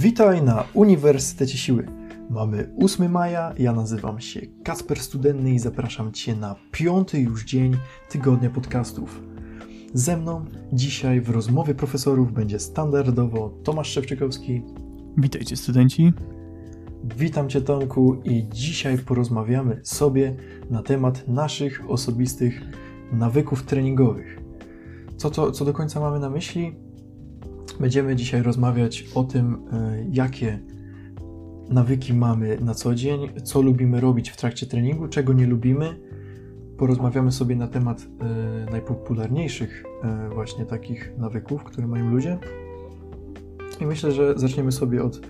Witaj na Uniwersytecie Siły. Mamy 8 maja, ja nazywam się Kasper Studenny i zapraszam Cię na piąty już dzień tygodnia podcastów. Ze mną dzisiaj w rozmowie profesorów będzie standardowo Tomasz Szewczykowski. Witajcie studenci. Witam Cię Tomku i dzisiaj porozmawiamy sobie na temat naszych osobistych nawyków treningowych. Co, to, co do końca mamy na myśli? Będziemy dzisiaj rozmawiać o tym, e, jakie nawyki mamy na co dzień, co lubimy robić w trakcie treningu, czego nie lubimy. Porozmawiamy sobie na temat e, najpopularniejszych e, właśnie takich nawyków, które mają ludzie. I myślę, że zaczniemy sobie od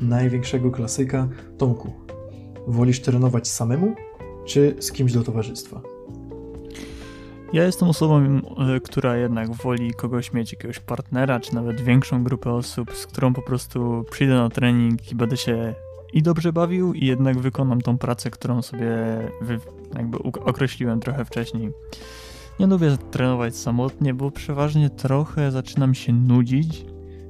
największego klasyka. Tomku, wolisz trenować samemu, czy z kimś do towarzystwa? Ja jestem osobą, e, która jednak woli kogoś mieć, jakiegoś partnera, czy nawet większą grupę osób, z którą po prostu przyjdę na trening i będę się i dobrze bawił, i jednak wykonam tą pracę, którą sobie jakby określiłem trochę wcześniej. Nie lubię trenować samotnie, bo przeważnie trochę zaczynam się nudzić.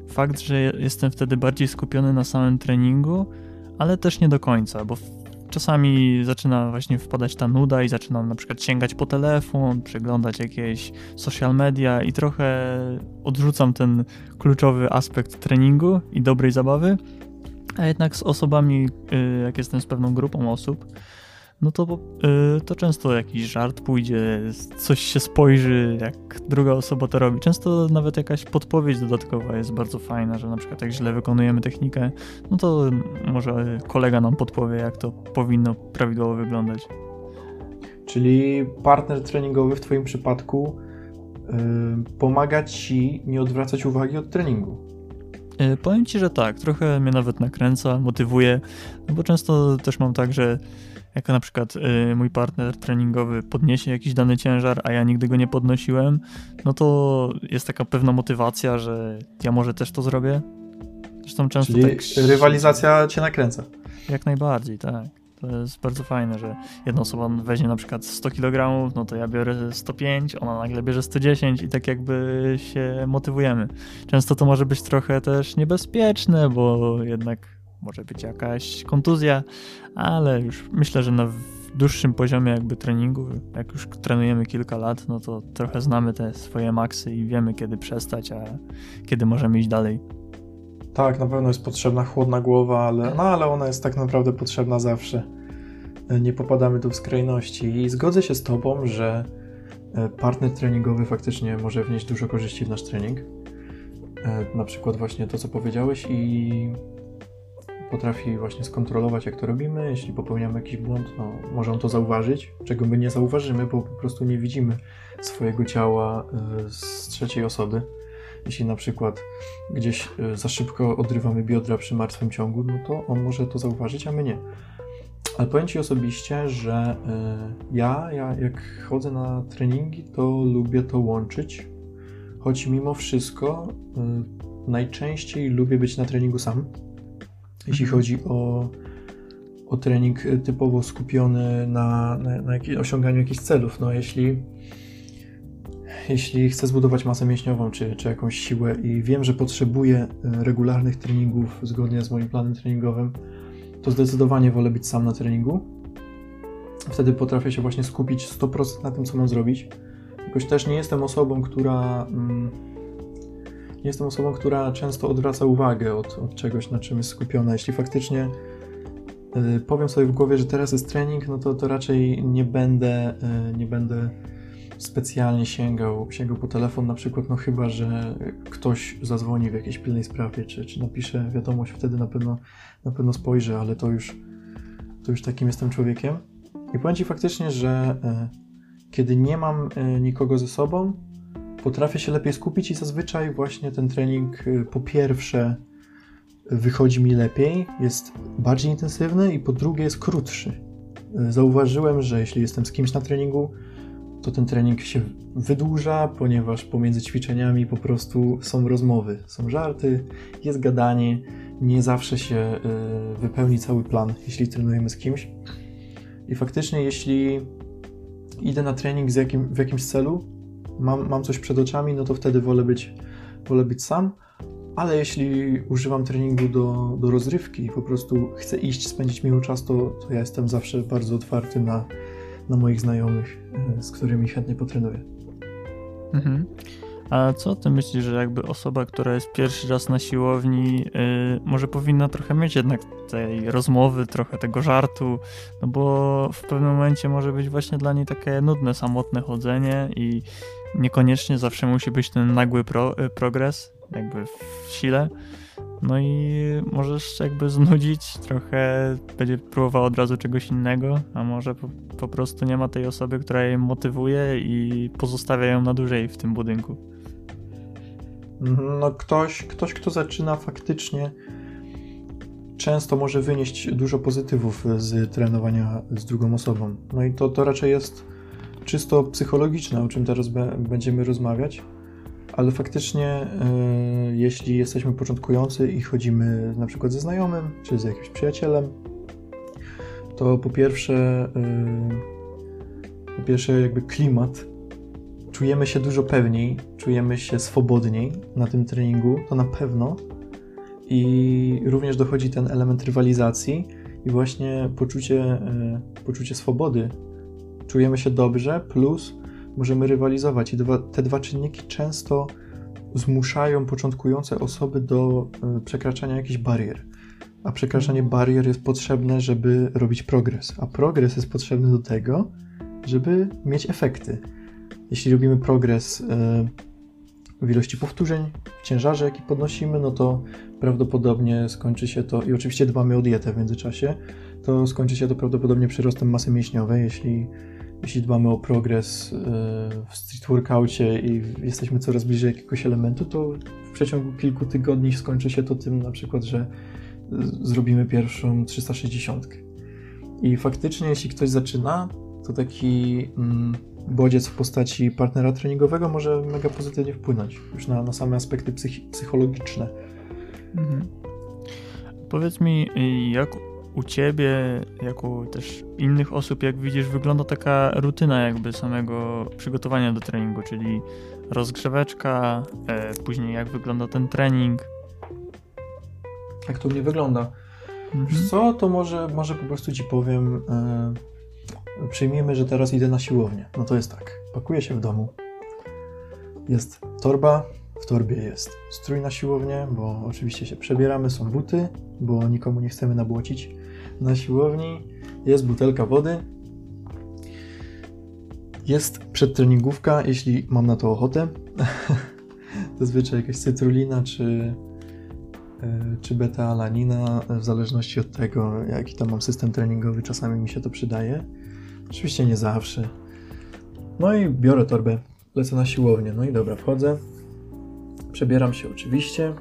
Fakt, że jestem wtedy bardziej skupiony na samym treningu, ale też nie do końca, bo czasami zaczyna właśnie wpadać ta nuda i zaczynam na przykład sięgać po telefon, przeglądać jakieś social media i trochę odrzucam ten kluczowy aspekt treningu i dobrej zabawy. A jednak z osobami, y, jak jestem z pewną grupą osób, no to, yy, to często jakiś żart pójdzie, coś się spojrzy, jak druga osoba to robi. Często nawet jakaś podpowiedź dodatkowa jest bardzo fajna, że na przykład jak źle wykonujemy technikę, no to może kolega nam podpowie, jak to powinno prawidłowo wyglądać. Czyli partner treningowy w Twoim przypadku yy, pomaga Ci nie odwracać uwagi od treningu. Yy, powiem Ci, że tak, trochę mnie nawet nakręca, motywuje, no bo często też mam tak, że jak na przykład y, mój partner treningowy podniesie jakiś dany ciężar, a ja nigdy go nie podnosiłem, no to jest taka pewna motywacja, że ja może też to zrobię. Zresztą często Czyli tak... rywalizacja cię nakręca. Jak najbardziej, tak. To jest bardzo fajne, że jedna osoba weźmie na przykład 100 kg, no to ja biorę 105, ona nagle bierze 110 i tak jakby się motywujemy. Często to może być trochę też niebezpieczne, bo jednak może być jakaś kontuzja, ale już myślę, że na dłuższym poziomie jakby treningu, jak już trenujemy kilka lat, no to trochę znamy te swoje maksy i wiemy kiedy przestać, a kiedy możemy iść dalej. Tak, na pewno jest potrzebna chłodna głowa, ale, no, ale ona jest tak naprawdę potrzebna zawsze. Nie popadamy tu w skrajności i zgodzę się z Tobą, że e, partner treningowy faktycznie może wnieść dużo korzyści w nasz trening. E, na przykład właśnie to, co powiedziałeś i potrafi właśnie skontrolować, jak to robimy. Jeśli popełniamy jakiś błąd, no, może on to zauważyć, czego my nie zauważymy, bo po prostu nie widzimy swojego ciała e, z trzeciej osoby. Jeśli na przykład gdzieś e, za szybko odrywamy biodra przy martwym ciągu, no to on może to zauważyć, a my nie. Ale powiem Ci osobiście, że e, ja, ja jak chodzę na treningi, to lubię to łączyć, choć mimo wszystko najczęściej lubię być na treningu sam jeśli mhm. chodzi o, o trening typowo skupiony na, na, na osiąganiu jakichś celów. No, jeśli, jeśli chcę zbudować masę mięśniową czy, czy jakąś siłę i wiem, że potrzebuję e, regularnych treningów zgodnie z moim planem treningowym, to zdecydowanie wolę być sam na treningu. Wtedy potrafię się właśnie skupić 100% na tym, co mam zrobić. Jakoś też nie jestem osobą, która. Mm, jestem osobą, która często odwraca uwagę od, od czegoś, na czym jest skupiona. Jeśli faktycznie y, powiem sobie w głowie, że teraz jest trening, no to, to raczej nie będę, y, nie będę specjalnie sięgał, sięgał po telefon, na przykład, no chyba, że ktoś zadzwoni w jakiejś pilnej sprawie, czy, czy napisze wiadomość, wtedy na pewno, na pewno spojrzę, ale to już, to już takim jestem człowiekiem. I powiem Ci faktycznie, że y, kiedy nie mam nikogo ze sobą, potrafię się lepiej skupić i zazwyczaj właśnie ten trening y, po pierwsze wychodzi mi lepiej, jest bardziej intensywny i po drugie jest krótszy. Y, zauważyłem, że jeśli jestem z kimś na treningu, to ten trening się wydłuża, ponieważ pomiędzy ćwiczeniami po prostu są rozmowy, są żarty, jest gadanie, nie zawsze się y, wypełni cały plan, jeśli trenujemy z kimś. I faktycznie, jeśli idę na trening jakim, w jakimś celu, mam, mam coś przed oczami, no to wtedy wolę być, wolę być sam. ale jeśli używam treningu do, do rozrywki i po prostu chcę iść, spędzić miły czas, to, to ja jestem zawsze bardzo otwarty na, na moich znajomych, e, z którymi chętnie potrenuję. Mhm. A co ty myślisz, że jakby osoba, która jest pierwszy raz na siłowni, yy, może powinna trochę mieć jednak tej rozmowy, trochę tego żartu, no bo w pewnym momencie może być właśnie dla niej takie nudne, samotne chodzenie i niekoniecznie zawsze musi być ten nagły pro, y, progres, jakby w sile. No i możesz jakby znudzić, trochę będzie próbował od razu czegoś innego, a może po, po prostu nie ma tej osoby, która jej motywuje i pozostawia ją na dłużej w tym budynku. No ktoś, ktoś, kto zaczyna faktycznie często może wynieść dużo pozytywów z trenowania z drugą osobą. No i to, to raczej jest czysto psychologiczne, o czym teraz będziemy rozmawiać, ale faktycznie y, jeśli jesteśmy początkujący i chodzimy na przykład ze znajomym czy z jakimś przyjacielem, to po pierwsze, y, po pierwsze jakby klimat czujemy się dużo pewniej, czujemy się swobodniej na tym treningu, to na pewno. I również dochodzi ten element rywalizacji i właśnie poczucie, e, poczucie swobody. Czujemy się dobrze, plus możemy rywalizować. I dwa, te dwa czynniki często zmuszają początkujące osoby do e, przekraczania jakichś barier. A przekraczanie barier jest potrzebne, żeby robić progres. A progres jest potrzebny do tego, żeby mieć efekty jeśli robimy progres e, w ilości powtórzeń, w ciężarze, jaki podnosimy, no to prawdopodobnie skończy się to, i oczywiście dbamy o dietę w międzyczasie, to skończy się to prawdopodobnie przyrostem masy mięśniowej, jeśli, jeśli dbamy o progres e, w street workoutie i jesteśmy coraz bliżej jakiegoś elementu, to w przeciągu kilku tygodni skończy się to tym na przykład, że zrobimy pierwszą 360. I faktycznie, jeśli ktoś zaczyna, to taki mm, bodziec w postaci partnera treningowego może mega pozytywnie wpłynąć już na, na same aspekty psych psychologiczne. Mhm. Powiedz mi, jak u ciebie, jak u też innych osób, jak widzisz, wygląda taka rutyna jakby samego przygotowania do treningu, czyli rozgrzeweczka, e, później jak wygląda ten trening? Jak to u mnie wygląda? Mhm. co, to może, może po prostu ci powiem, e, Przyjmijmy, że teraz idę na siłownię. No to jest tak. Pakuję się w domu. Jest torba, w torbie jest strój na siłownię, bo oczywiście się przebieramy, są buty, bo nikomu nie chcemy nabłocić. Na siłowni jest butelka wody. Jest przedtreningówka, jeśli mam na to ochotę. Zazwyczaj jakaś cytrulina czy, e, czy beta-alanina, w zależności od tego, jaki tam mam system treningowy, czasami mi się to przydaje. Oczywiście nie zawsze. No i biorę torbę, lecę na siłownię. No i dobra, wchodzę. Przebieram się oczywiście.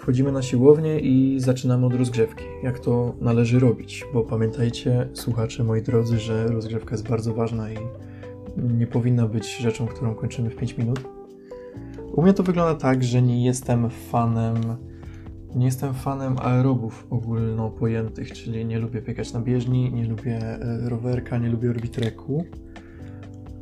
Wchodzimy na siłownię i zaczynamy od rozgrzewki. Jak to należy robić? Bo pamiętajcie, słuchacze moi drodzy, że rozgrzewka jest bardzo ważna i nie powinna być rzeczą, którą kończymy w 5 minut. U mnie to wygląda tak, że nie jestem fanem nie jestem fanem aerobów ogólnopojętych, czyli nie lubię biegać na bieżni, nie lubię e, rowerka, nie lubię robić treku,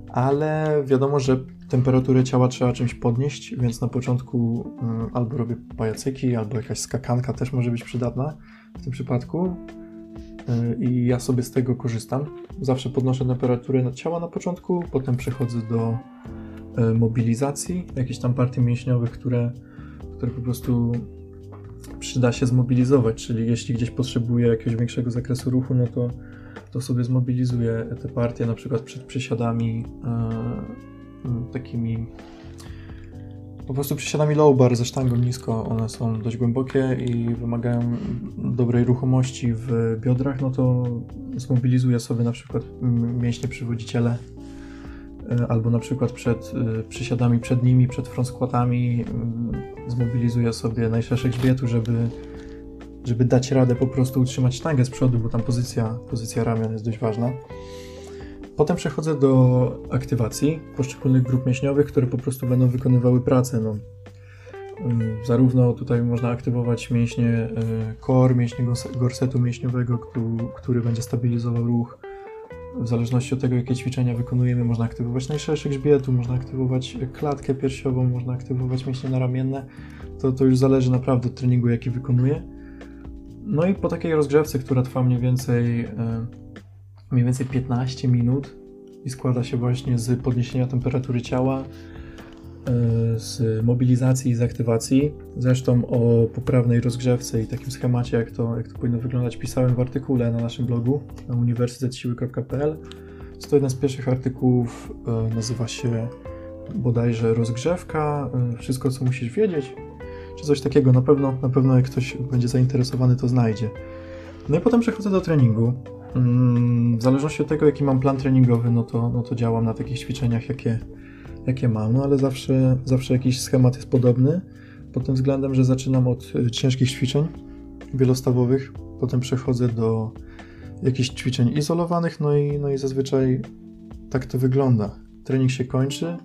ale wiadomo, że temperaturę ciała trzeba czymś podnieść, więc na początku mm, albo robię pajacyki, albo jakaś skakanka też może być przydatna w tym przypadku e, i ja sobie z tego korzystam. Zawsze podnoszę temperaturę ciała na początku, potem przechodzę do e, mobilizacji, jakichś tam partii mięśniowych, które, które po prostu przyda się zmobilizować, czyli jeśli gdzieś potrzebuję jakiegoś większego zakresu ruchu, no to, to sobie zmobilizuję te partie, na przykład przed przysiadami e, takimi po prostu przysiadami low bar ze sztangą nisko, one są dość głębokie i wymagają dobrej ruchomości w biodrach, no to zmobilizuję sobie na przykład mięśnie przywodziciele albo na przykład przed e, przysiadami przednimi, przed front squatami e, zmobilizuję sobie najszersze grzbietu, żeby, żeby dać radę po prostu utrzymać sztangę z przodu, bo tam pozycja, pozycja ramion jest dość ważna. Potem przechodzę do aktywacji poszczególnych grup mięśniowych, które po prostu będą wykonywały pracę. No, zarówno tutaj można aktywować mięśnie core, mięśnie gorsetu mięśniowego, który będzie stabilizował ruch, w zależności od tego, jakie ćwiczenia wykonujemy, można aktywować najszerszy grzbietu, można aktywować klatkę piersiową, można aktywować mięśnie naramienne. To, to już zależy naprawdę od treningu, jaki wykonuję. No i po takiej rozgrzewce, która trwa mniej więcej, e, mniej więcej 15 minut i składa się właśnie z podniesienia temperatury ciała, z mobilizacji i z aktywacji. Zresztą o poprawnej rozgrzewce i takim schemacie, jak to, jak to powinno wyglądać, pisałem w artykule na naszym blogu na uniwersytetsiły.pl. To jeden z pierwszych artykułów, e, nazywa się bodajże rozgrzewka, wszystko co musisz wiedzieć, czy coś takiego. Na pewno, na pewno jak ktoś będzie zainteresowany, to znajdzie. No i potem przechodzę do treningu. Mm, w zależności od tego, jaki mam plan treningowy, no to, no to działam na takich ćwiczeniach, jakie, jakie mam, no ale zawsze, zawsze jakiś schemat jest podobny, pod tym względem, że zaczynam od y, ciężkich ćwiczeń wielostawowych, potem przechodzę do jakichś ćwiczeń izolowanych, no i, no i zazwyczaj tak to wygląda. Trening się kończy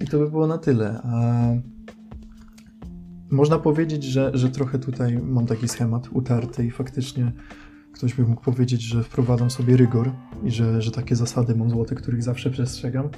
i to by było na tyle. A można powiedzieć, że, że trochę tutaj mam taki schemat utarty i faktycznie ktoś by mógł powiedzieć, że wprowadzam sobie rygor i że, że takie zasady mam złote, których zawsze przestrzegam.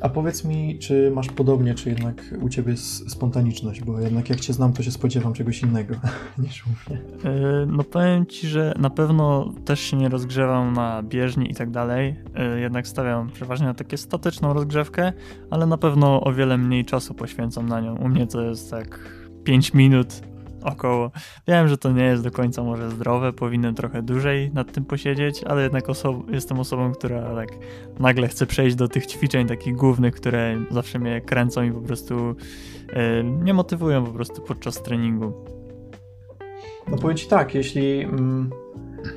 A powiedz mi, czy masz podobnie, czy jednak u ciebie jest spontaniczność, bo jednak jak cię znam, to się spodziewam czegoś innego niż u mnie. E, no powiem ci, że na pewno też się nie rozgrzewam na bieżni i tak dalej. E, jednak stawiam przeważnie na takie statyczną rozgrzewkę, ale na pewno o wiele mniej czasu poświęcam na nią. U mnie to jest tak 5 minut około. Wiem, że to nie jest do końca może zdrowe, powinienem trochę dłużej nad tym posiedzieć, ale jednak oso jestem osobą, która tak nagle chce przejść do tych ćwiczeń takich głównych, które zawsze mnie kręcą i po prostu yy, nie motywują po prostu podczas treningu. No powiem Ci tak, jeśli, mm,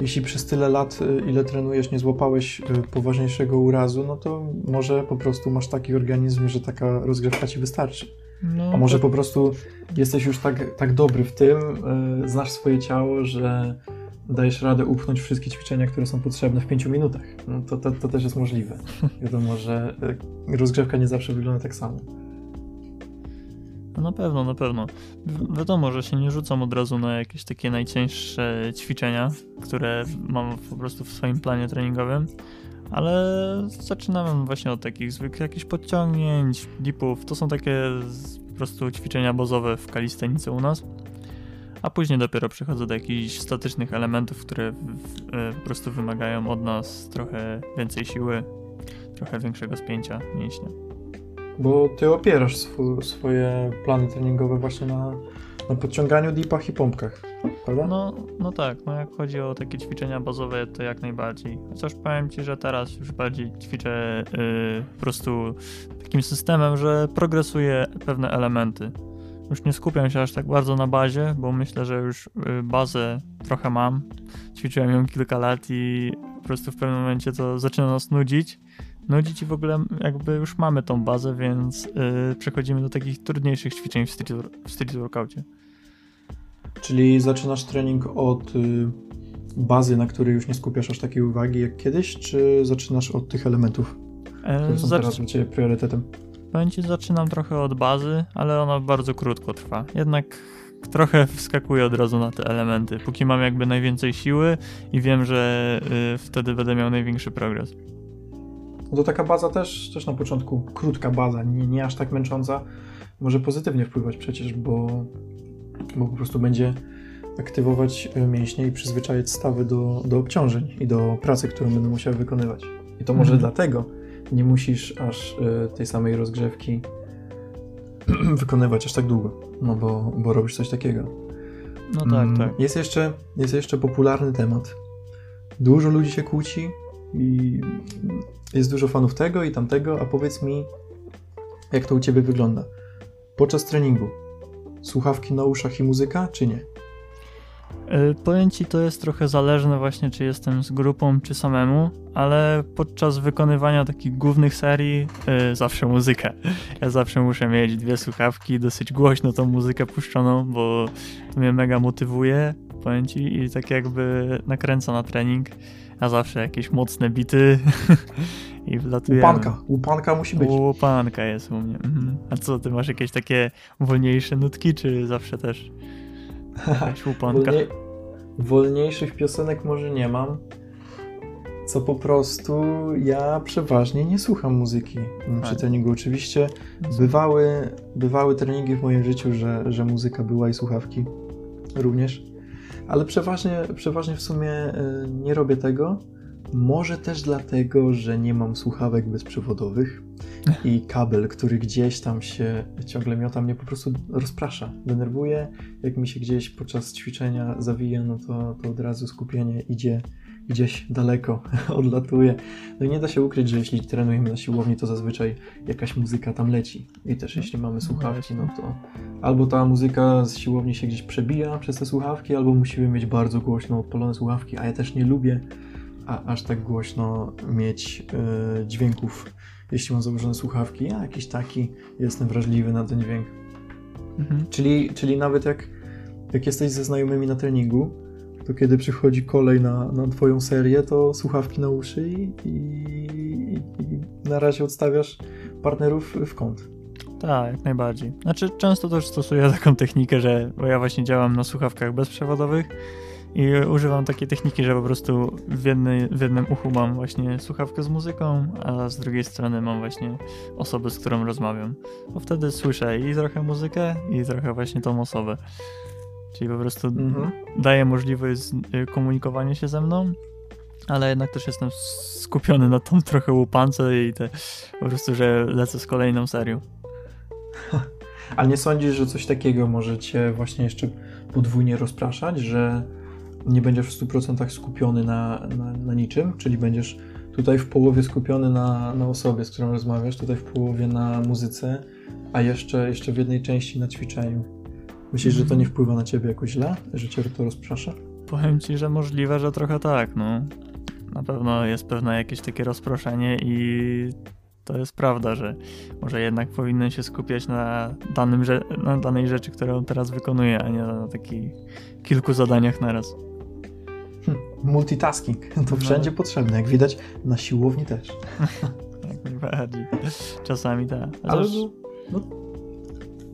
jeśli przez tyle lat, y, ile trenujesz, nie złapałeś y, poważniejszego urazu, no to może po prostu masz taki organizm, że taka rozgrzewka Ci wystarczy. No, A może to... po prostu jesteś już tak, tak dobry w tym, yy, znasz swoje ciało, że dajesz radę upchnąć wszystkie ćwiczenia, które są potrzebne w 5 minutach. No to, to, to też jest możliwe. Wiadomo, że yy, rozgrzewka nie zawsze wygląda tak samo. No na pewno, na pewno. Wi wiadomo, że się nie rzucam od razu na jakieś takie najcięższe ćwiczenia, które mam po prostu w swoim planie treningowym, ale zaczynamy właśnie od takich zwykłych jakichś podciągnięć, dipów. To są takie po prostu ćwiczenia bazowe w kalistenice u nas. A później dopiero przechodzę do jakichś statycznych elementów, które e, po prostu wymagają od nas trochę więcej siły, trochę większego spięcia mięśnia. Bo ty opierasz sw swoje plany treningowe właśnie na, na podciąganiu, dipach i pompkach prawda? No, no tak, no jak chodzi o takie ćwiczenia bazowe, to jak najbardziej. Chociaż powiem Ci, że teraz już bardziej ćwiczę yy, po prostu takim systemem, że progresuję pewne elementy. Już nie skupiam się aż tak bardzo na bazie, bo myślę, że już yy, bazę trochę mam. Ćwiczyłem ją kilka lat i po prostu w pewnym momencie to zaczyna nas nudzić. Nudzić i w ogóle jakby już mamy tą bazę, więc yy, przechodzimy do takich trudniejszych ćwiczeń w street, w street workoutie. Czyli zaczynasz trening od y, bazy, na której już nie skupiasz aż takiej uwagi jak kiedyś, czy zaczynasz od tych elementów, które są Zacz... teraz dla Ciebie priorytetem? Ci, zaczynam trochę od bazy, ale ona bardzo krótko trwa. Jednak trochę wskakuję od razu na te elementy, póki mam jakby najwięcej siły i wiem, że y, wtedy będę miał największy progres. No to taka baza też, też na początku, krótka baza, nie, nie aż tak męcząca, może pozytywnie wpływać przecież, bo bo po prostu będzie aktywować e, mięśnie i przyzwyczajać stawy do, do obciążeń i do pracy, którą będą musiały wykonywać. I to może mhm. dlatego nie musisz aż y, tej samej rozgrzewki wykonywać aż tak długo, no bo, bo robisz coś takiego. No tak, mm, tak. Jest jeszcze, jest jeszcze popularny temat. Dużo ludzi się kłóci i jest dużo fanów tego i tamtego, a powiedz mi, jak to u Ciebie wygląda? Podczas treningu słuchawki na uszach i muzyka, czy nie? E, powiem ci, to jest trochę zależne właśnie, czy jestem z grupą, czy samemu, ale podczas wykonywania takich głównych serii yy, zawsze muzykę. Ja zawsze muszę mieć dwie słuchawki, dosyć głośno tą muzykę puszczoną, bo to mnie mega motywuje, powiem ci, i tak jakby nakręca na trening. Ja zawsze jakieś mocne bity i wlatujemy. Łupanka, łupanka musi być. Łupanka jest u mnie. Mhm. A co, ty masz jakieś takie wolniejsze nutki, czy zawsze też jakaś łupanka? Wolnie... Wolniejszych piosenek może nie mam. co po prostu ja przeważnie nie słucham muzyki przy Tak. treningu. Oczywiście bywały, bywały treningi w moim życiu, że, że muzyka była i słuchawki również, ale przeważnie, przeważnie w sumie y, nie robię tego. Może też dlatego, że nie mam słuchawek bezprzewodowych i kabel, który gdzieś tam się ciągle miota, mnie po prostu rozprasza, denerwuje. Jak mi się gdzieś podczas ćwiczenia zawija, no to, to od razu skupienie idzie gdzieś daleko, odlatuje. No i nie da się ukryć, że jeśli trenujemy na siłowni, to zazwyczaj jakaś muzyka tam leci. I też jeśli mamy słuchawki, no to albo ta muzyka z siłowni się gdzieś przebija przez te słuchawki, albo musimy mieć bardzo głośno odpalone słuchawki, a ja też nie lubię a, aż tak głośno mieć e, dźwięków, jeśli mam założone słuchawki. Ja jakiś taki jestem wrażliwy na ten dźwięk. Mhm. Czyli, czyli nawet jak, jak jesteś ze znajomymi na treningu, to kiedy przychodzi kolej na, na twoją serię, to słuchawki na uszy i, i, i na razie odstawiasz partnerów w kąt. Tak, jak najbardziej. Znaczy, często też stosuję taką technikę, że bo ja właśnie działam na słuchawkach bezprzewodowych i używam takiej techniki, że po prostu w, jednej, w jednym uchu mam właśnie słuchawkę z muzyką, a z drugiej strony mam właśnie osobę, z którą rozmawiam. Bo wtedy słyszę i trochę muzykę, i trochę właśnie tą osobę. Czyli po prostu Mhm. daje możliwość y, komunikowania się ze mną, ale jednak też jestem skupiony na tą trochę łupance i te, po prostu, że lecę z kolejną serią. Ale nie sądzisz, że coś takiego może cię właśnie jeszcze podwójnie rozpraszać, że nie będziesz w 100% skupiony na, na, na niczym, czyli będziesz tutaj w połowie skupiony na, na osobie, z którą rozmawiasz, tutaj w połowie na muzyce, a jeszcze, jeszcze w jednej części na ćwiczeniu. Myślisz, że to nie wpływa na ciebie jakoś źle, że cię to rozprasza? Powiem ci, że możliwe, że trochę tak, no. Na pewno jest pewne jakieś takie rozproszenie i to jest prawda, że może jednak powinien się skupiać na, danym, na danej rzeczy, którą teraz wykonuję, a nie na takich kilku zadaniach naraz. Multitasking to No. wszędzie potrzebne, jak widać na siłowni też. Jak najbardziej. Czasami tak. Ale Chociaż- no, no,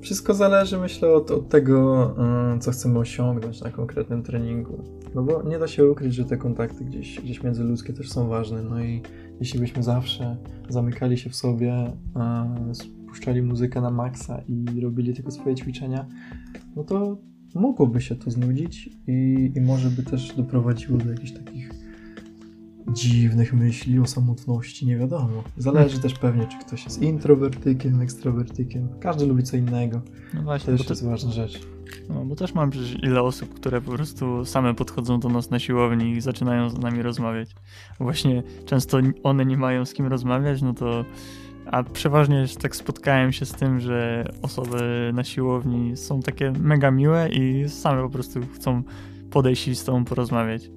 wszystko zależy, myślę, od, od tego, y, co chcemy osiągnąć na konkretnym treningu. No bo nie da się ukryć, że te kontakty gdzieś, gdzieś międzyludzkie też są ważne. No i jeśli byśmy zawsze zamykali się w sobie, spuszczali muzykę na maksa i robili tylko swoje ćwiczenia, no to mogłoby się to znudzić i, i może by też doprowadziło do jakichś takich dziwnych myśli o samotności, nie wiadomo. Zależy też pewnie, czy ktoś jest introwertykiem, ekstrawertykiem. Każdy lubi co innego. no To właśnie, bo, też te, jest ważna rzecz. no, bo też mam przecież ile osób, które po prostu same podchodzą do nas na siłowni i zaczynają z nami rozmawiać. Właśnie często one nie mają z kim rozmawiać, no to a przeważnie tak spotkałem się z tym, że osoby na siłowni są takie mega miłe i same po prostu chcą podejść i z tobą porozmawiać.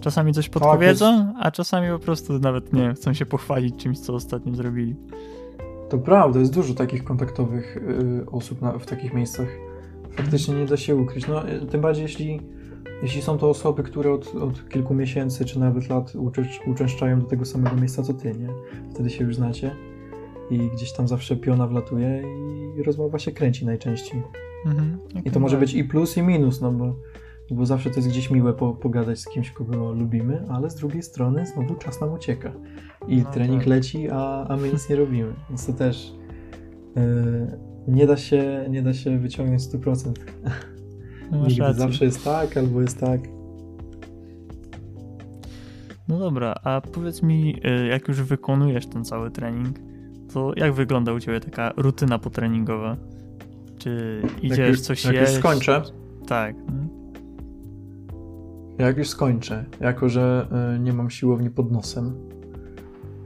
Czasami coś podpowiedzą, a czasami po prostu nawet nie chcą się pochwalić czymś, co ostatnio zrobili. To prawda, jest dużo takich kontaktowych y, osób na, w takich miejscach. Faktycznie nie da się ukryć. No, y, tym bardziej, jeśli, jeśli są to osoby, które od, od kilku miesięcy czy nawet lat uczęsz- uczęszczają do tego samego miejsca co ty, nie? Wtedy się już znacie i gdzieś tam zawsze piona wlatuje i rozmowa się kręci najczęściej. Mhm, I to może być i plus, i minus, no bo, bo zawsze to jest gdzieś miłe po, pogadać z kimś, kogo lubimy, ale z drugiej strony znowu czas nam ucieka. I No trening tak. leci, a, a my nic nie robimy. Więc to też yy, nie, da się, nie da się wyciągnąć 100%. No Nigdy zawsze jest tak, albo jest tak. No dobra, a powiedz mi, y, jak już wykonujesz ten cały trening, to jak wygląda u ciebie taka rutyna potreningowa? Czy idziesz jak już, coś jak jeść? już skończę, Tak. no. jak już skończę, jako że yy, nie mam siłowni pod nosem,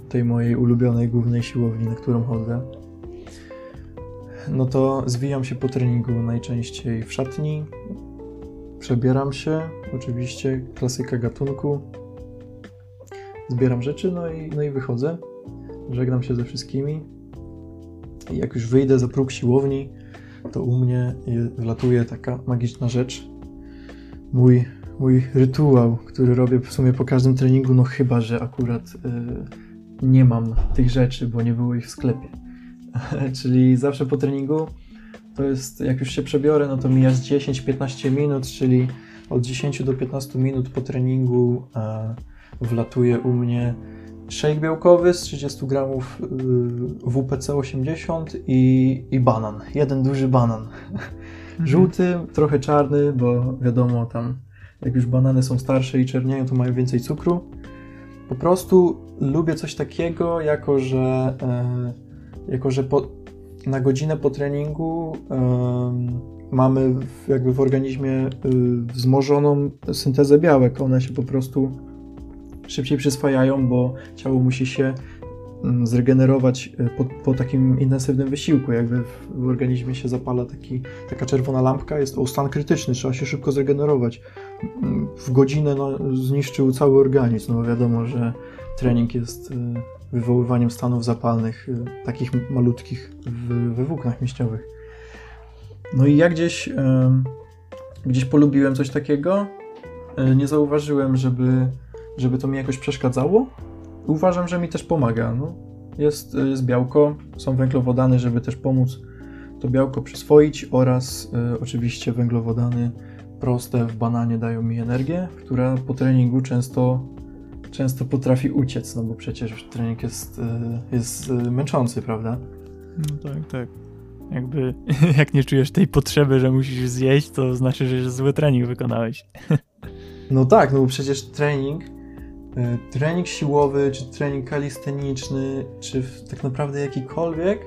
tej mojej ulubionej głównej siłowni, na którą chodzę, no to zwijam się po treningu najczęściej w szatni, przebieram się, oczywiście klasyka gatunku, zbieram rzeczy, no i, no i wychodzę, żegnam się ze wszystkimi i jak już wyjdę za próg siłowni, to u mnie je- wlatuje taka magiczna rzecz, mój, mój rytuał, który robię w sumie po każdym treningu, no chyba, że akurat y, nie mam tych rzeczy, bo nie było ich w sklepie. czyli zawsze po treningu to jest, jak już się przebiorę, no to mija z 10-15 minut, czyli od 10 do 15 minut po treningu e, wlatuje u mnie shake białkowy z 30 gramów y, WPC 80 i, i banan. Jeden duży banan. Mhm. Żółty, trochę czarny, bo wiadomo tam jak już banany są starsze i czernieją, to mają więcej cukru. Po prostu lubię coś takiego, jako że, e, jako, że po, na godzinę po treningu em, mamy w, jakby w organizmie y, wzmożoną syntezę białek. One się po prostu szybciej przyswajają, bo ciało musi się mm, zregenerować y, po, po takim intensywnym wysiłku. Jakby w, organizmie się zapala taki, taka czerwona lampka, jest to stan krytyczny, trzeba się szybko zregenerować. Mm, W godzinę no, zniszczył cały organizm, no bo wiadomo, że trening jest y, wywoływaniem stanów zapalnych, y, takich malutkich w, we włóknach mięśniowych. No i ja gdzieś, gdzieś polubiłem coś takiego. E, Nie zauważyłem, żeby, żeby to mi jakoś przeszkadzało. Uważam, że mi też pomaga. No, jest, jest białko, są węglowodany, żeby też pomóc to białko przyswoić oraz e, oczywiście węglowodany proste w bananie dają mi energię, która po treningu często, często potrafi uciec, no bo przecież trening jest, e, jest e, męczący, prawda? No tak, tak. Jakby, jak nie czujesz tej potrzeby, że musisz zjeść, to znaczy, że zły trening wykonałeś. No tak, no bo przecież trening, trening siłowy, czy trening kalisteniczny, czy tak naprawdę jakikolwiek,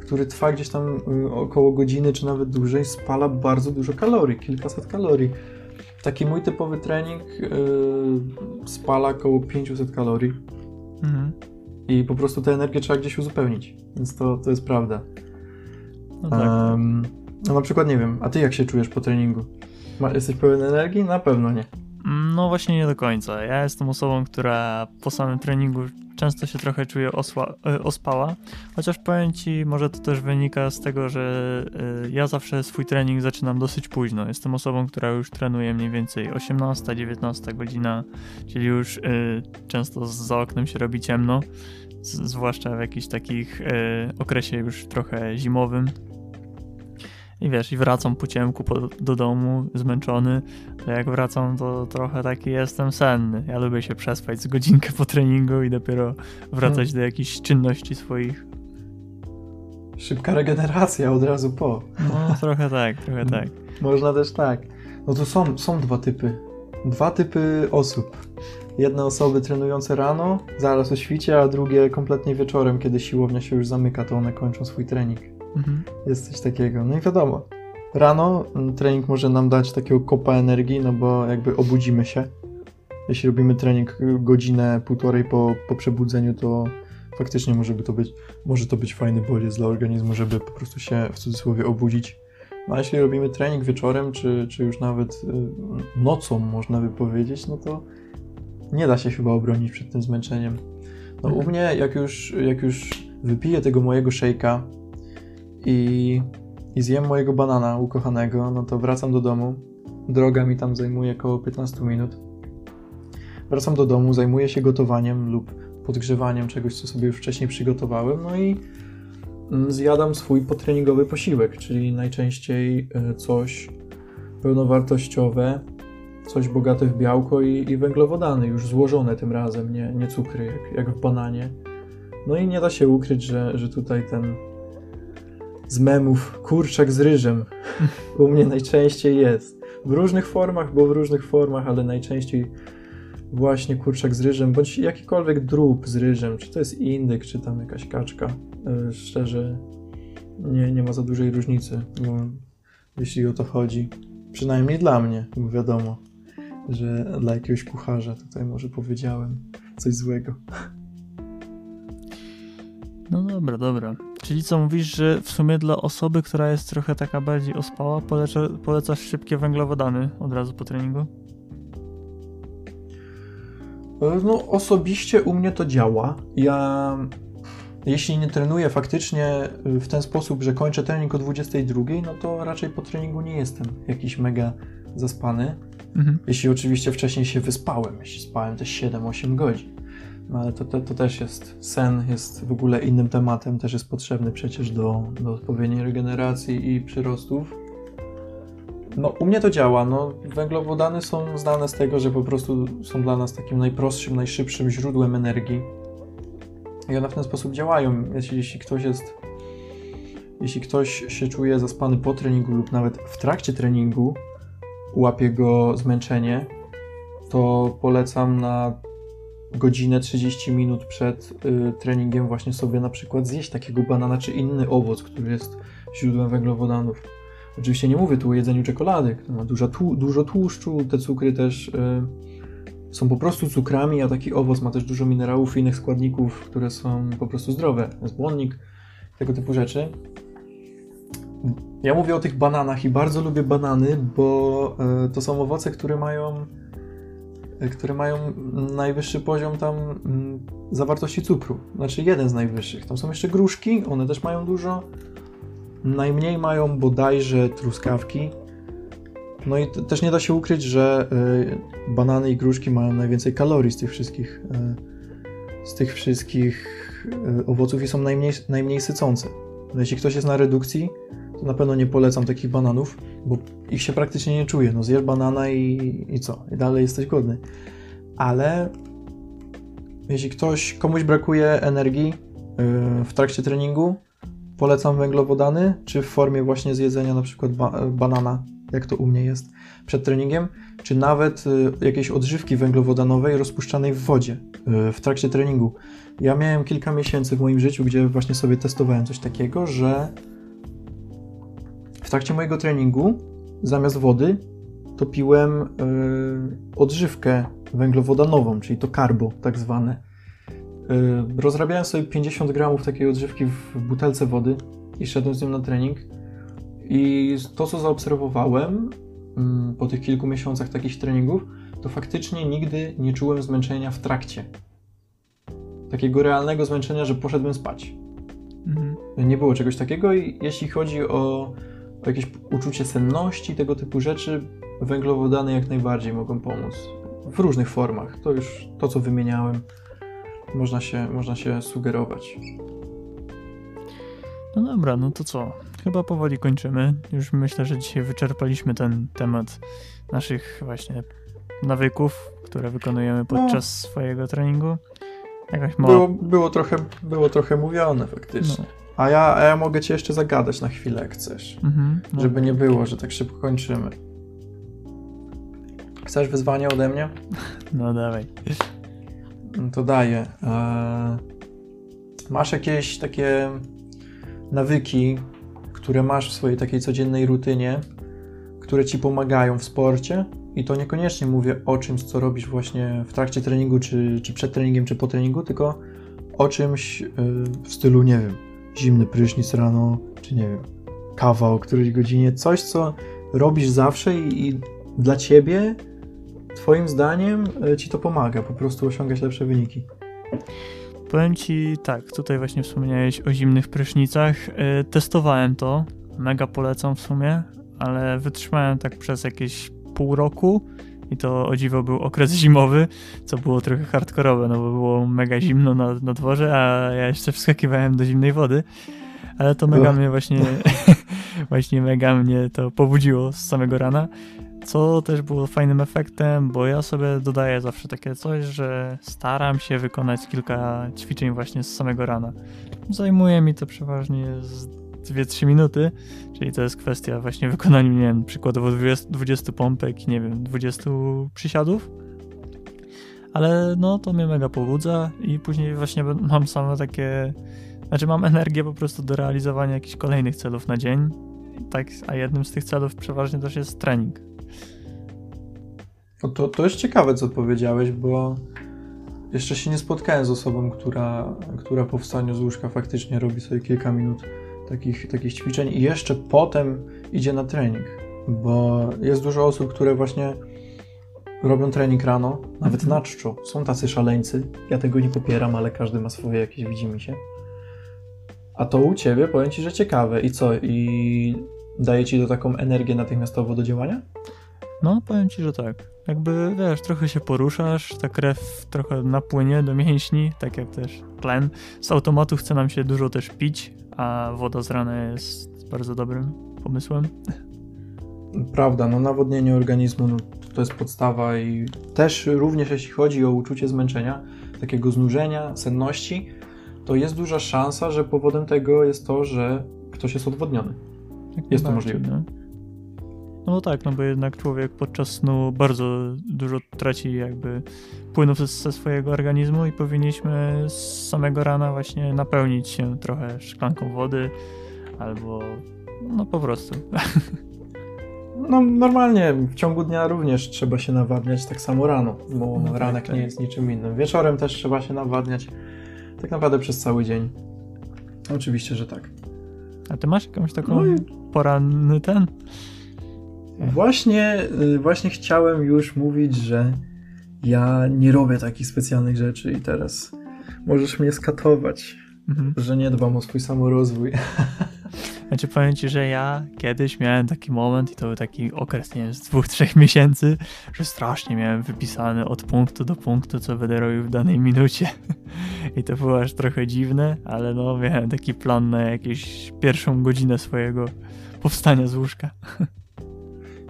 który trwa gdzieś tam y, około godziny, czy nawet dłużej, spala bardzo dużo kalorii, kilkaset kalorii. Taki mój typowy trening y, spala około 500 kalorii Mhm. i po prostu tę energię trzeba gdzieś uzupełnić, więc to, to jest prawda. No tak. Em, no na przykład nie wiem, a ty jak się czujesz po treningu? Ma, jesteś pełen energii? Na pewno nie. No właśnie nie do końca. Ja jestem osobą, która po samym treningu często się trochę czuje osła, e, ospała, chociaż powiem ci, może to też wynika z tego, że e, ja zawsze swój trening zaczynam dosyć późno. Jestem osobą, która już trenuje mniej więcej 18-19 godzina, czyli już e, często za oknem się robi ciemno, zwłaszcza w jakichś takich okresie już trochę zimowym. I wiesz, i wracam po ciemku po, do domu, zmęczony, to jak wracam, to trochę taki jestem senny. Ja lubię się przespać z godzinkę po treningu i dopiero wracać do jakichś czynności swoich. Szybka regeneracja od razu po. No, trochę tak, trochę tak. Można też tak. No to są, są dwa typy. Dwa typy osób. Jedne osoby trenujące rano, zaraz o świcie, a drugie kompletnie wieczorem, kiedy siłownia się już zamyka, to one kończą swój trening. Mhm. Jest coś takiego. No i wiadomo, rano mm, trening może nam dać takiego kopa energii, no bo jakby obudzimy się. Jeśli robimy trening y, godzinę, półtorej po, po przebudzeniu, to faktycznie może, by to być, może to być fajny bodziec dla organizmu, żeby po prostu się w cudzysłowie obudzić. No a jeśli robimy trening wieczorem, czy, czy już nawet y, nocą, można by powiedzieć, no to nie da się chyba obronić przed tym zmęczeniem. No u Mhm. mnie, jak już, jak już wypiję tego mojego shake'a i, i zjem mojego banana ukochanego, no to wracam do domu. Droga mi tam zajmuje około 15 minut. Wracam do domu, zajmuję się gotowaniem lub podgrzewaniem czegoś, co sobie już wcześniej przygotowałem, no i mm, zjadam swój potreningowy posiłek, czyli najczęściej e, coś pełnowartościowe, coś bogate w białko i, i węglowodany, już złożone tym razem, nie, nie cukry, jak, jak w bananie. No i nie da się ukryć, że, że tutaj ten z memów kurczak z ryżem u mnie najczęściej jest. W różnych formach, bo w różnych formach, ale najczęściej właśnie kurczak z ryżem, bądź jakikolwiek drób z ryżem, czy to jest indyk, czy tam jakaś kaczka. E, Szczerze, nie, nie ma za dużej różnicy, bo jeśli o to chodzi. Przynajmniej dla mnie, bo wiadomo, że dla jakiegoś kucharza tutaj może powiedziałem coś złego. No dobra, dobra. Czyli co mówisz, że w sumie dla osoby, która jest trochę taka bardziej ospała, poleca, polecasz szybkie węglowodany od razu po treningu? E, No, osobiście u mnie to działa. Ja, jeśli nie trenuję faktycznie y, w ten sposób, że kończę trening o 22, no to raczej po treningu nie jestem jakiś mega zaspany. Mhm. Jeśli oczywiście wcześniej się wyspałem, jeśli spałem też 7-8 godzin. No ale to, to, to też jest, sen jest w ogóle innym tematem, też jest potrzebny przecież do, do odpowiedniej regeneracji i przyrostów. No, u mnie to działa. No, węglowodany są znane z tego, że po prostu są dla nas takim najprostszym, najszybszym źródłem energii. I one w ten sposób działają. Jeśli, jeśli ktoś jest. Jeśli ktoś się czuje zaspany po treningu lub nawet w trakcie treningu, łapie go zmęczenie, to polecam na godzinę 30 minut przed y, treningiem właśnie sobie na przykład zjeść takiego banana czy inny owoc, który jest źródłem węglowodanów. Oczywiście nie mówię tu o jedzeniu czekolady, która ma dużo, tłu dużo tłuszczu, te cukry też y, są po prostu cukrami, a taki owoc ma też dużo minerałów i innych składników, które są po prostu zdrowe. Jest błonnik, tego typu rzeczy. Ja mówię o tych bananach i bardzo lubię banany, bo y, to są owoce, które mają które mają najwyższy poziom tam mm, zawartości cukru. Znaczy jeden z najwyższych. Tam są jeszcze gruszki, one też mają dużo. Najmniej mają bodajże truskawki. No i też nie da się ukryć, że y, banany i gruszki mają najwięcej kalorii z tych wszystkich, y, z tych wszystkich y, owoców i są najmniej, najmniej sycące. No jeśli ktoś jest na redukcji, to na pewno nie polecam takich bananów, bo ich się praktycznie nie czuje. No zjesz banana i, i co? I dalej jesteś głodny. Ale jeśli ktoś, komuś brakuje energii w trakcie treningu, polecam węglowodany, czy w formie właśnie zjedzenia na przykład ba banana, jak to u mnie jest przed treningiem, czy nawet y, jakiejś odżywki węglowodanowej rozpuszczanej w wodzie y, w trakcie treningu. Ja miałem kilka miesięcy w moim życiu, gdzie właśnie sobie testowałem coś takiego, że trakcie mojego treningu zamiast wody to piłem y, odżywkę węglowodanową, czyli to karbo tak zwane Y, rozrabiałem sobie 50 gramów takiej odżywki w butelce wody i szedłem z nią na trening. I to, co zaobserwowałem mm, po tych kilku miesiącach takich treningów, to faktycznie nigdy nie czułem zmęczenia w trakcie. Takiego realnego zmęczenia, że poszedłem spać. Mhm. Nie było czegoś takiego i jeśli chodzi o jakieś uczucie senności, tego typu rzeczy, węglowodany jak najbardziej mogą pomóc. W różnych formach. To już to, co wymieniałem można się, można się sugerować. No dobra, no to co? Chyba powoli kończymy. Już myślę, że dzisiaj wyczerpaliśmy ten temat naszych właśnie nawyków, które wykonujemy podczas no. swojego treningu. Jakaś mała... było, było, trochę, było trochę mówione faktycznie. No. A, ja, a ja mogę cię jeszcze zagadać na chwilę, jak chcesz. Mhm, no. Żeby nie było, że tak szybko kończymy. Chcesz wyzwanie ode mnie? No dawaj to daje. E, masz jakieś takie nawyki, które masz w swojej takiej codziennej rutynie, które ci pomagają w sporcie? I to niekoniecznie mówię o czymś, co robisz właśnie w trakcie treningu, czy, czy przed treningiem, czy po treningu, tylko o czymś e, w stylu, nie wiem, zimny prysznic rano, czy nie wiem, kawa o którejś godzinie, coś, co robisz zawsze i, i dla ciebie Twoim zdaniem e, ci to pomaga po prostu osiągać lepsze wyniki? Powiem ci tak, tutaj właśnie wspomniałeś o zimnych prysznicach. E, testowałem to, mega polecam w sumie, ale wytrzymałem tak przez jakieś pół roku i to o dziwo był okres zimowy, co było trochę hardkorowe, no bo było mega zimno na, na dworze, a ja jeszcze wskakiwałem do zimnej wody. Ale to mega mnie właśnie, właśnie mega mnie to pobudziło z samego rana. Co też było fajnym efektem, bo ja sobie dodaję zawsze takie coś, że staram się wykonać kilka ćwiczeń właśnie z samego rana. Zajmuje mi to przeważnie 2-3 minuty, czyli to jest kwestia właśnie wykonania, nie wiem, przykładowo 20, 20 pompek i nie wiem, 20 przysiadów. Ale no to mnie mega pobudza i później właśnie mam same takie, znaczy mam energię po prostu do realizowania jakichś kolejnych celów na dzień. Tak, a jednym z tych celów przeważnie też jest trening. No to, to jest ciekawe, co powiedziałeś, bo jeszcze się nie spotkałem z osobą, która, która po wstaniu z łóżka faktycznie robi sobie kilka minut takich, takich ćwiczeń i jeszcze potem idzie na trening, bo jest dużo osób, które właśnie robią trening rano, nawet mhm. na czczo. Są tacy szaleńcy, ja tego nie popieram, ale każdy ma swoje jakieś, widzimy się. A to u Ciebie, powiem Ci, że ciekawe. I co? I daje Ci to taką energię natychmiastowo do działania? No, powiem Ci, że tak jakby, wiesz, trochę się poruszasz, ta krew trochę napłynie do mięśni, tak jak też tlen. Z automatu chce nam się dużo też pić, a woda z rana jest bardzo dobrym pomysłem. prawda, no nawodnienie organizmu no, to jest podstawa i też również jeśli chodzi o uczucie zmęczenia, takiego znużenia, senności, to jest duża szansa, że powodem tego jest to, że ktoś jest odwodniony. Jak Jest to możliwe. No. no tak, no bo jednak człowiek podczas snu bardzo dużo traci jakby płynów ze, ze swojego organizmu i powinniśmy z samego rana właśnie napełnić się trochę szklanką wody albo no po prostu. No normalnie w ciągu dnia również trzeba się nawadniać tak samo rano, bo No tak, ranek tak. nie jest niczym innym. Wieczorem też trzeba się nawadniać tak naprawdę przez cały dzień. Oczywiście, że tak. A ty masz jakąś taką No i poranny ten? Właśnie, y, właśnie chciałem już mówić, że ja nie robię takich specjalnych rzeczy i teraz możesz mnie skatować, Mhm. że nie dbam o swój samorozwój. Znaczy powiem ci, że ja kiedyś miałem taki moment i to był taki okres, nie wiem, z dwóch, trzech miesięcy, że strasznie miałem wypisane od punktu do punktu, co będę robił w danej minucie. I to było aż trochę dziwne, ale no miałem taki plan na jakąś pierwszą godzinę swojego powstania z łóżka.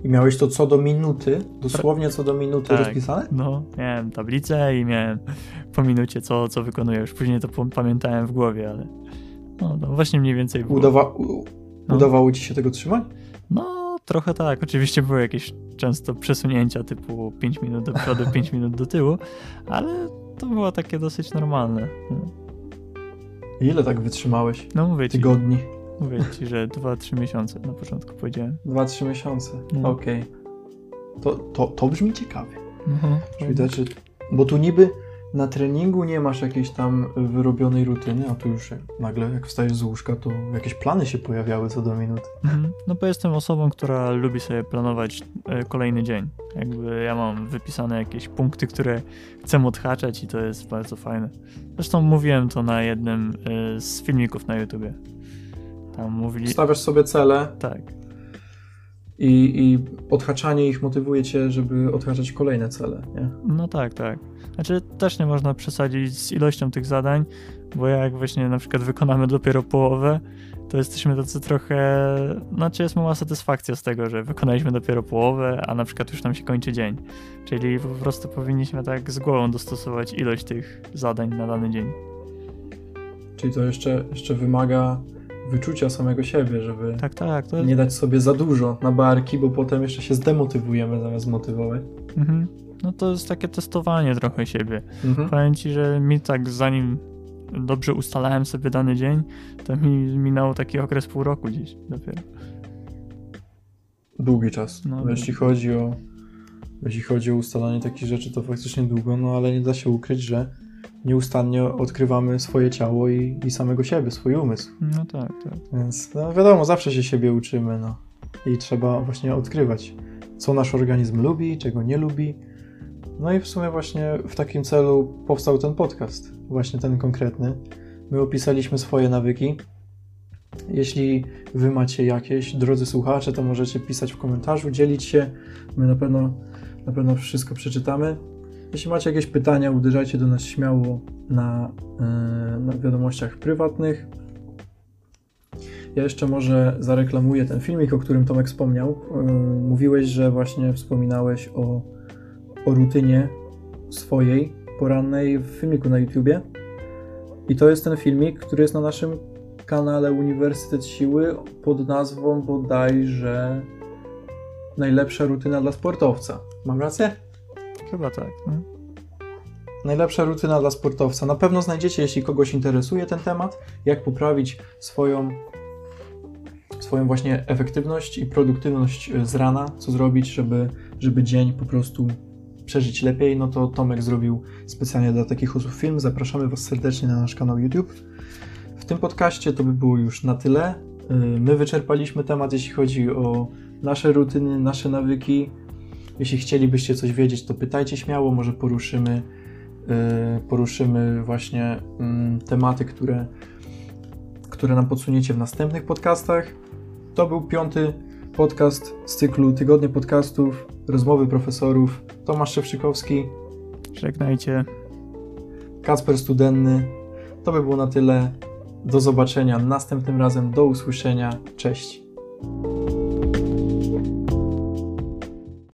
I miałeś to co do minuty, dosłownie co do minuty Tak. rozpisane? No, miałem tablicę i miałem po minucie co, co wykonuję. Już później to pamiętałem w głowie, ale no, no właśnie mniej więcej było. Udawa- u- No. Udawało ci się tego trzymać? No, trochę tak. Oczywiście były jakieś często przesunięcia typu 5 minut do przodu, 5 minut do tyłu, ale to było takie dosyć normalne. No, Ile tak wytrzymałeś? No mówię ci, Tygodni? Mówię ci, że 2-3 miesiące na początku powiedziałem. Dwa, trzy miesiące. No. Okej. To, to, to brzmi ciekawie. Mhm. Widać, że... Bo tu niby na treningu nie masz jakiejś tam wyrobionej rutyny, a tu już nagle jak wstajesz z łóżka, to jakieś plany się pojawiały co do minut. Mhm. No bo jestem osobą, która lubi sobie planować e, kolejny dzień. Jakby ja mam wypisane jakieś punkty, które chcę odhaczać i to jest bardzo fajne. Zresztą mówiłem to na jednym e, z filmików na YouTubie. Tam mówili... Stawiasz sobie cele Tak, i, i odhaczanie ich motywuje cię, żeby odhaczać kolejne cele, nie? No tak, tak. Znaczy też nie można przesadzić z ilością tych zadań, bo jak właśnie na przykład wykonamy dopiero połowę, to jesteśmy tacy trochę, znaczy jest mała satysfakcja z tego, że wykonaliśmy dopiero połowę, a na przykład już nam się kończy dzień. Czyli po prostu powinniśmy tak z głową dostosować ilość tych zadań na dany dzień. Czyli to jeszcze, jeszcze wymaga wyczucia samego siebie, żeby Tak, tak, to nie dać sobie za dużo na barki, bo potem jeszcze się zdemotywujemy zamiast motywować. Mhm. No to jest takie testowanie trochę siebie. Mhm. Powiem ci, że mi tak zanim dobrze ustalałem sobie dany dzień, to mi minął taki okres pół roku gdzieś dopiero. Długi czas. No, No, jeśli chodzi o jeśli chodzi o ustalanie takich rzeczy, to faktycznie długo, no ale nie da się ukryć, że nieustannie odkrywamy swoje ciało i, i samego siebie, swój umysł. No tak, tak. Więc no wiadomo, zawsze się siebie uczymy, no. I trzeba właśnie odkrywać, co nasz organizm lubi, czego nie lubi. No i w sumie właśnie w takim celu powstał ten podcast, właśnie ten konkretny. My opisaliśmy swoje nawyki. Jeśli wy macie jakieś, drodzy słuchacze, to możecie pisać w komentarzu, dzielić się. My na pewno, na pewno wszystko przeczytamy. Jeśli macie jakieś pytania, uderzajcie do nas śmiało na, yy, na wiadomościach prywatnych. Ja jeszcze może zareklamuję ten filmik, o którym Tomek wspomniał. Yy, Mówiłeś, że właśnie wspominałeś o, o rutynie swojej porannej w filmiku na YouTubie. I to jest ten filmik, który jest na naszym kanale Uniwersytet Siły pod nazwą bodajże Najlepsza rutyna dla sportowca. Mam rację? Chyba tak. No. Najlepsza rutyna dla sportowca. Na pewno znajdziecie, jeśli kogoś interesuje ten temat, jak poprawić swoją, swoją właśnie efektywność i produktywność e, z rana, co zrobić, żeby, żeby dzień po prostu przeżyć lepiej. No to Tomek zrobił specjalnie dla takich osób film. Zapraszamy Was serdecznie na nasz kanał YouTube. W tym podcaście to by było już na tyle. Y, My wyczerpaliśmy temat, jeśli chodzi o nasze rutyny, nasze nawyki. Jeśli chcielibyście coś wiedzieć, to pytajcie śmiało, może poruszymy, y, poruszymy właśnie mm, tematy, które, które nam podsuniecie w następnych podcastach. To był piąty podcast z cyklu Tygodnie Podcastów, rozmowy profesorów. Tomasz Szewczykowski, Żegnajcie. Kacper Studenny. To by było na tyle. Do zobaczenia następnym razem. Do usłyszenia. Cześć.